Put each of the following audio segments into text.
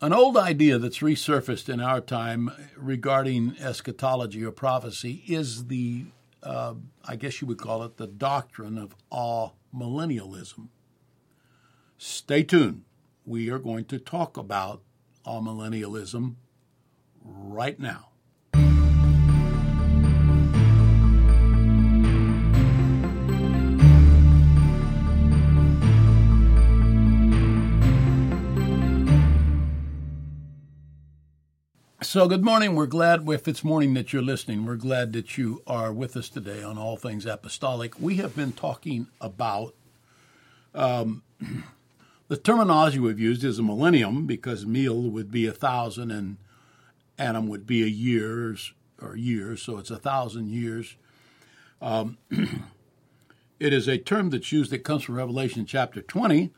An old idea that's resurfaced in our time regarding eschatology or prophecy is the, uh, I guess you would call it, the doctrine of all millennialism. Stay tuned. We are going to talk about amillennialism right now. So, good morning. We're glad, if it's morning that you're listening, we're glad that you are with us today on All Things Apostolic. We have been talking about um, the terminology we've used is a millennium because meal would be a thousand and annum would be a years or years, so it's a thousand years. Um, it is a term that's used that comes from Revelation chapter 20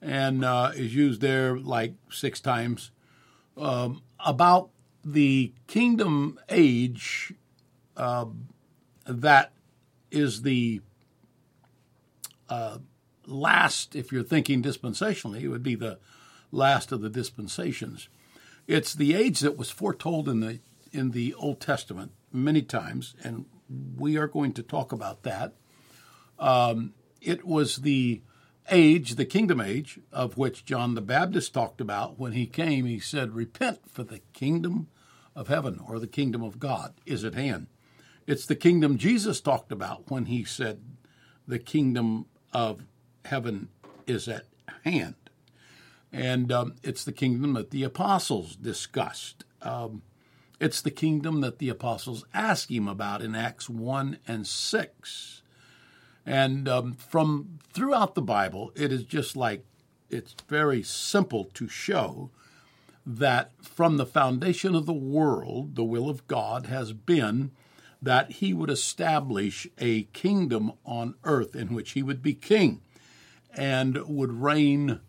and uh, is used there like six times um, about the kingdom age uh, that is the uh, last, if you're thinking dispensationally, it would be the last of the dispensations. It's the age that was foretold in the in the Old Testament many times, and we are going to talk about that. Um, it was the age, the kingdom age, of which John the Baptist talked about when he came. He said, Repent, for the kingdom of heaven or the kingdom of God is at hand. It's the kingdom Jesus talked about when he said, The kingdom of heaven is at hand. And um, it's the kingdom that the apostles discussed. Um, it's the kingdom that the apostles asked him about in Acts 1 and 6. And um, from throughout the Bible, it is just like it's very simple to show that from the foundation of the world, the will of God has been that he would establish a kingdom on earth in which he would be king and would reign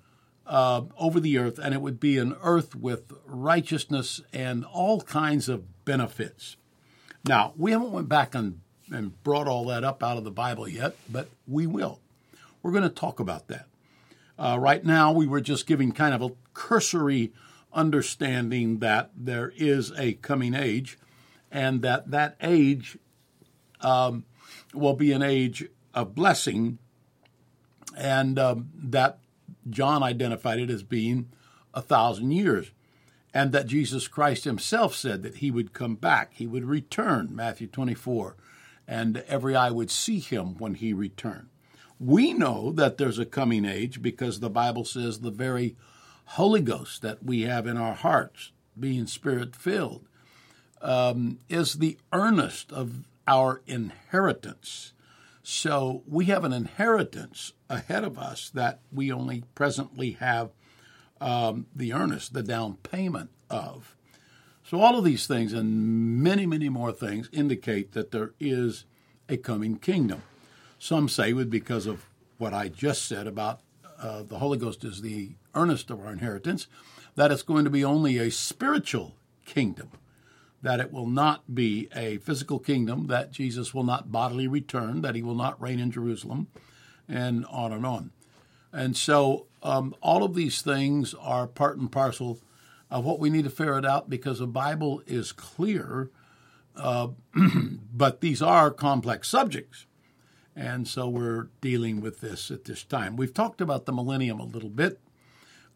uh, over the earth, and it would be an earth with righteousness and all kinds of benefits. Now, we haven't went back and and brought all that up out of the Bible yet, but we will. We're going to talk about that. Uh, right now, we were just giving kind of a cursory understanding that there is a coming age, and that that age um, will be an age of blessing, and um, that John identified it as being a thousand years, and that Jesus Christ himself said that he would come back, he would return, Matthew 24 and every eye would see him when he returned. We know that there's a coming age because the Bible says the very Holy Ghost that we have in our hearts, being spirit filled, um, is the earnest of our inheritance. So we have an inheritance ahead of us that we only presently have um, the earnest, the down payment of. So, all of these things and many, many more things indicate that there is a coming kingdom. Some say, with because of what I just said about uh, the Holy Ghost is the earnest of our inheritance, that it's going to be only a spiritual kingdom, that it will not be a physical kingdom, that Jesus will not bodily return, that he will not reign in Jerusalem, and on and on. And so, um, all of these things are part and parcel of what we need to ferret out because the Bible is clear, uh, but these are complex subjects. And so we're dealing with this at this time. We've talked about the millennium a little bit.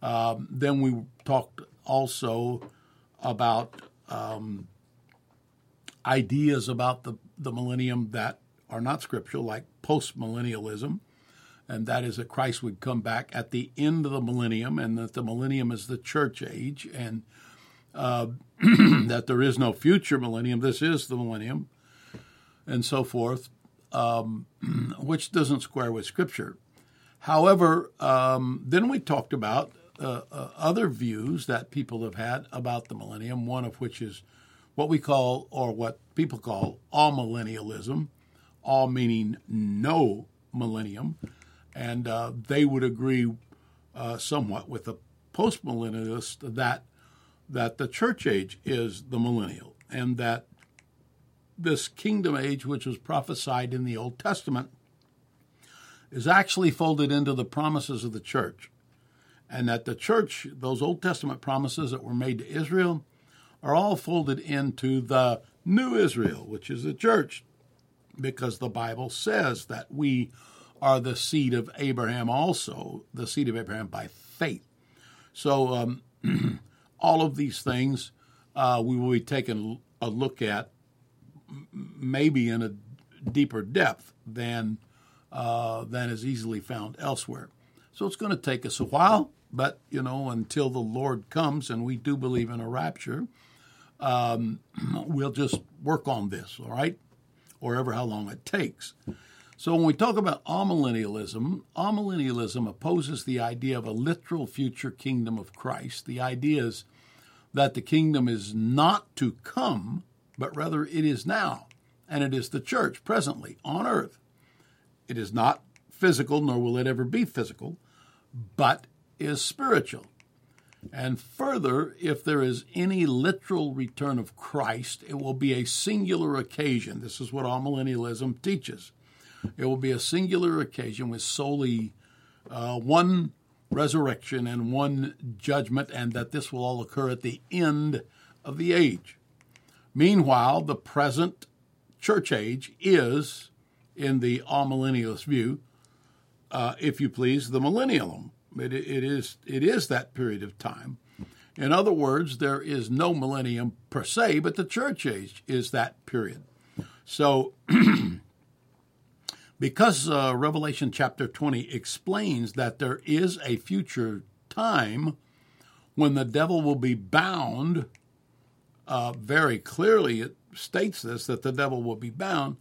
Um, then we talked also about um, ideas about the, the millennium that are not scriptural, like postmillennialism and that is that Christ would come back at the end of the millennium, and that the millennium is the church age, and uh, that there is no future millennium. This is the millennium, and so forth, um, which doesn't square with Scripture. However, um, then we talked about uh, uh, other views that people have had about the millennium, one of which is what we call, or what people call, amillennialism, all meaning no millennium and uh, they would agree uh, somewhat with the postmillennialist that that the church age is the millennial, and that this kingdom age, which was prophesied in the Old Testament, is actually folded into the promises of the church, and that the church, those Old Testament promises that were made to Israel, are all folded into the new Israel, which is the church, because the Bible says that we are the seed of Abraham, also the seed of Abraham by faith. So, um, all of these things uh, we will be taking a look at maybe in a deeper depth than uh, than is easily found elsewhere. So it's going to take us a while, but you know, until the Lord comes, and we do believe in a rapture, um, we'll just work on this, all right, or ever how long it takes. So when we talk about amillennialism, amillennialism opposes the idea of a literal future kingdom of Christ. The idea is that the kingdom is not to come, but rather it is now, and it is the church presently on earth. It is not physical, nor will it ever be physical, but is spiritual. And further, if there is any literal return of Christ, it will be a singular occasion. This is what amillennialism teaches. It will be a singular occasion with solely uh, one resurrection and one judgment, and that this will all occur at the end of the age. Meanwhile, the present church age is, in the amillennialist view, uh, if you please, the millennium. It, it is it is that period of time. In other words, there is no millennium per se, but the church age is that period. So, because uh, Revelation chapter 20 explains that there is a future time when the devil will be bound, uh, very clearly it states this that the devil will be bound.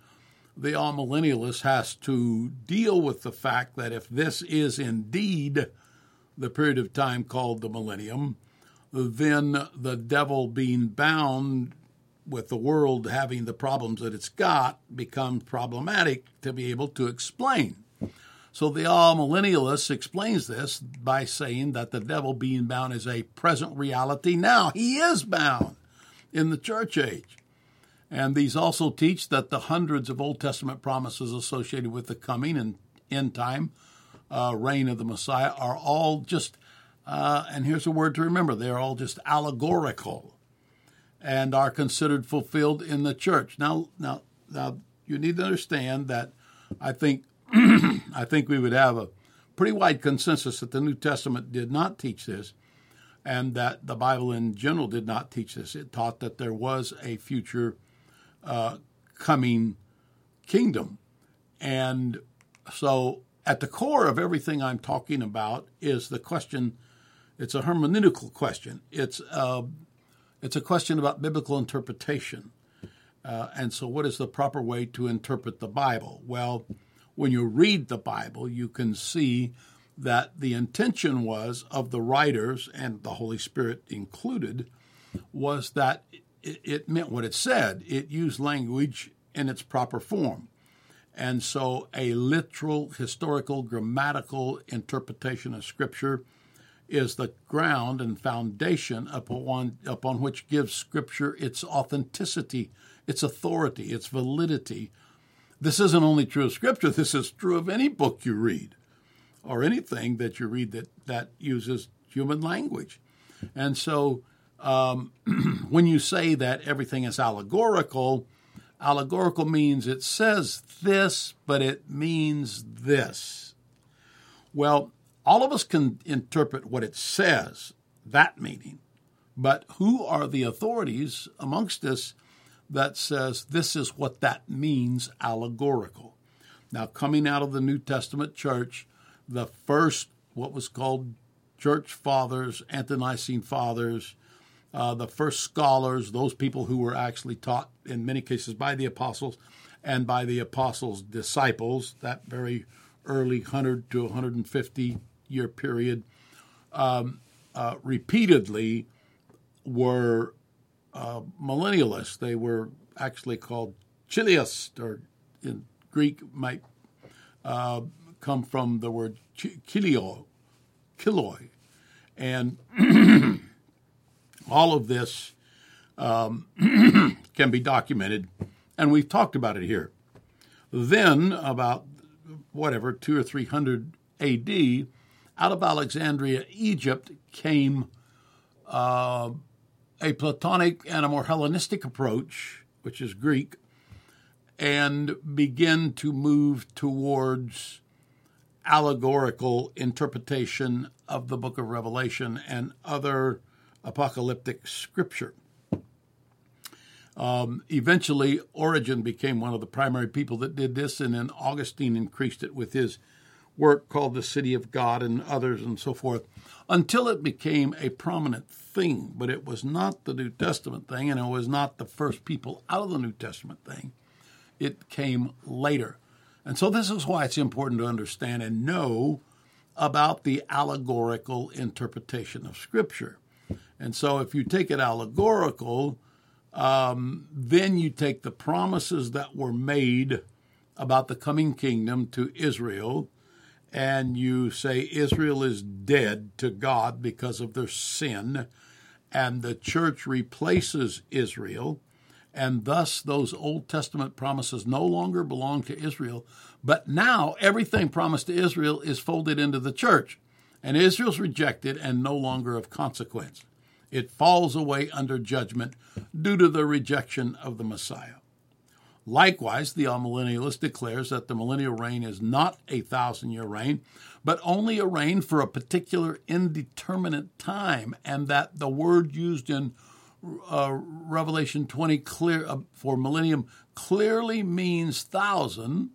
The amillennialist has to deal with the fact that if this is indeed the period of time called the millennium, then the devil being bound with the world having the problems that it's got become problematic to be able to explain. So the amillennialist explains this by saying that the devil being bound is a present reality now. He is bound in the church age. And these also teach that the hundreds of Old Testament promises associated with the coming and end time uh, reign of the Messiah are all just, uh, and here's a word to remember, they're all just allegorical and are considered fulfilled in the church. Now, now, now, you need to understand that I think I think we would have a pretty wide consensus that the New Testament did not teach this, and that the Bible in general did not teach this. It taught that there was a future uh, coming kingdom. And so, at the core of everything I'm talking about is the question. It's a hermeneutical question. It's a, uh, it's a question about biblical interpretation. Uh, and so, what is the proper way to interpret the Bible? Well, when you read the Bible, you can see that the intention was of the writers and the Holy Spirit included was that it, it meant what it said. It used language in its proper form. And so a literal, historical, grammatical interpretation of Scripture is the ground and foundation upon, upon which gives Scripture its authenticity, its authority, its validity. This isn't only true of Scripture, this is true of any book you read or anything that you read that, that uses human language. And so um, when you say that everything is allegorical, allegorical means it says this, but it means this. Well, all of us can interpret what it says, that meaning, but who are the authorities amongst us that says this is what that means allegorical? Now, coming out of the New Testament church, the first, what was called church fathers, ante fathers, uh, the first scholars, those people who were actually taught in many cases by the apostles and by the apostles' disciples, that very early 100 to 150 year period, um, uh, repeatedly were uh, millennialists. They were actually called chiliast, or in Greek might uh, come from the word kilio, kiloi. And All of this um, can be documented, and we've talked about it here. Then, about whatever, two or three hundred AD, out of Alexandria, Egypt, came uh, a Platonic and a more Hellenistic approach, which is Greek, and begin to move towards allegorical interpretation of the book of Revelation and other apocalyptic scripture. Um, eventually, Origen became one of the primary people that did this, and then Augustine increased it with his work called The City of God and others and so forth, until it became a prominent thing. But it was not the New Testament thing, and it was not the first people out of the New Testament thing. It came later. And so, this is why it's important to understand and know about the allegorical interpretation of Scripture. And so, if you take it allegorical, um, then you take the promises that were made about the coming kingdom to Israel, and you say Israel is dead to God because of their sin, and the church replaces Israel, and thus those Old Testament promises no longer belong to Israel, but now everything promised to Israel is folded into the church, and Israel's rejected and no longer of consequence it falls away under judgment due to the rejection of the Messiah. Likewise, the amillennialist declares that the millennial reign is not a thousand year reign, but only a reign for a particular indeterminate time, and that the word used in uh, Revelation 20 clear uh, for millennium clearly means thousand,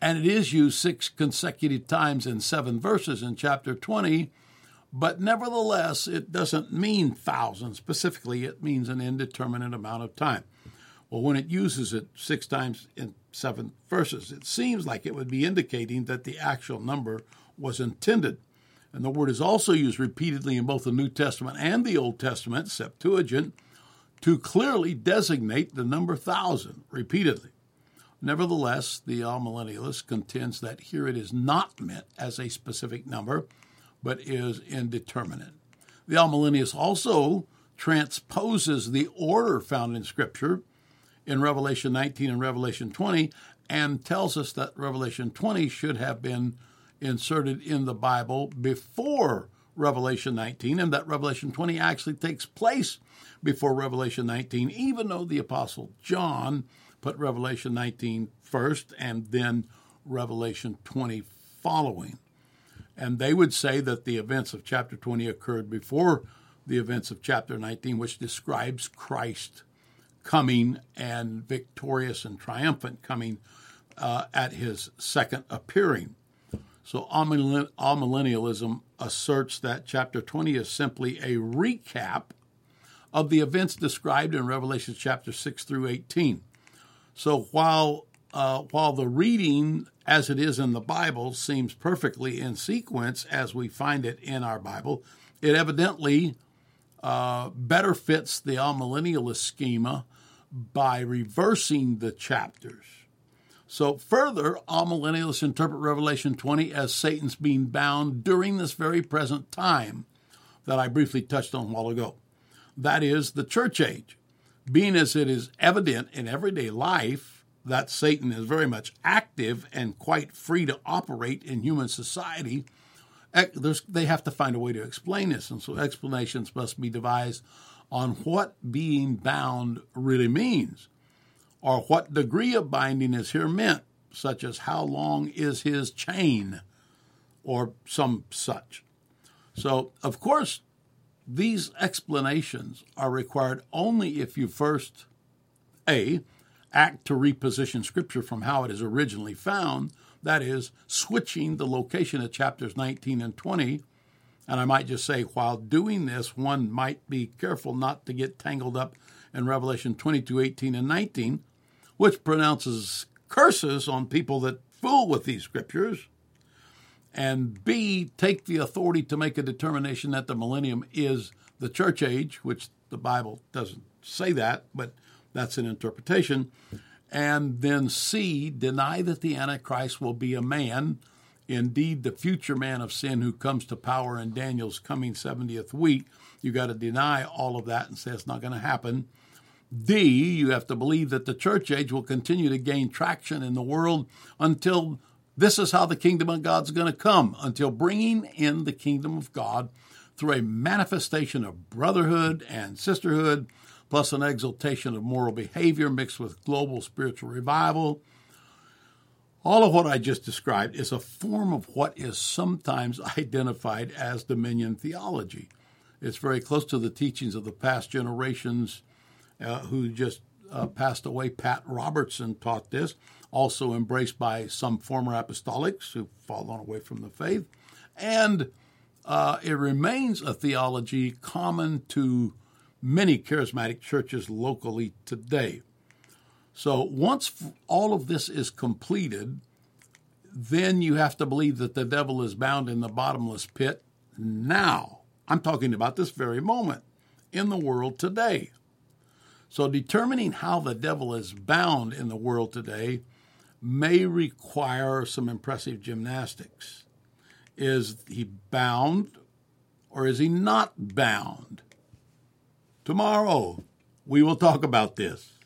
and it is used six consecutive times in seven verses in chapter 20 but nevertheless, it doesn't mean thousand specifically, it means an indeterminate amount of time. Well, when it uses it six times in seven verses, it seems like it would be indicating that the actual number was intended. And the word is also used repeatedly in both the New Testament and the Old Testament, Septuagint, to clearly designate the number thousand repeatedly. Nevertheless, the amillennialist contends that here it is not meant as a specific number, but is indeterminate. The amillennialist also transposes the order found in Scripture in Revelation 19 and Revelation 20 and tells us that Revelation 20 should have been inserted in the Bible before Revelation 19 and that Revelation 20 actually takes place before Revelation 19, even though the Apostle John put Revelation 19 first and then Revelation 20 following. And they would say that the events of chapter 20 occurred before the events of chapter 19, which describes Christ coming and victorious and triumphant coming uh, at his second appearing. So amillennialism asserts that chapter 20 is simply a recap of the events described in Revelation chapter 6 through 18. So while uh, while the reading as it is in the Bible seems perfectly in sequence as we find it in our Bible, it evidently uh, better fits the amillennialist schema by reversing the chapters. So, further, amillennialists interpret Revelation 20 as Satan's being bound during this very present time that I briefly touched on a while ago. That is, the church age. Being as it is evident in everyday life that Satan is very much active and quite free to operate in human society, eh, they have to find a way to explain this. And so explanations must be devised on what being bound really means, or what degree of binding is here meant, such as how long is his chain, or some such. So, of course, these explanations are required only if you first, A, act to reposition Scripture from how it is originally found, that is, switching the location of chapters 19 and 20. And I might just say, while doing this, one might be careful not to get tangled up in Revelation 22, 18, and 19, which pronounces curses on people that fool with these scriptures. And B, take the authority to make a determination that the millennium is the church age, which the Bible doesn't say that, but that's an interpretation. And then C, deny that the Antichrist will be a man, indeed the future man of sin who comes to power in Daniel's coming 70th week. You got to deny all of that and say it's not going to happen. D, you have to believe that the church age will continue to gain traction in the world until This is how the kingdom of God's going to come until bringing in the kingdom of God through a manifestation of brotherhood and sisterhood, plus an exaltation of moral behavior mixed with global spiritual revival. All of what I just described is a form of what is sometimes identified as dominion theology. It's very close to the teachings of the past generations uh, who just uh, passed away. Pat Robertson taught this, also embraced by some former apostolics who've fallen away from the faith. And uh, it remains a theology common to many charismatic churches locally today. So once all of this is completed, then you have to believe that the devil is bound in the bottomless pit now. I'm talking about this very moment in the world today. So determining how the devil is bound in the world today may require some impressive gymnastics. Is he bound or is he not bound? Tomorrow we will talk about this.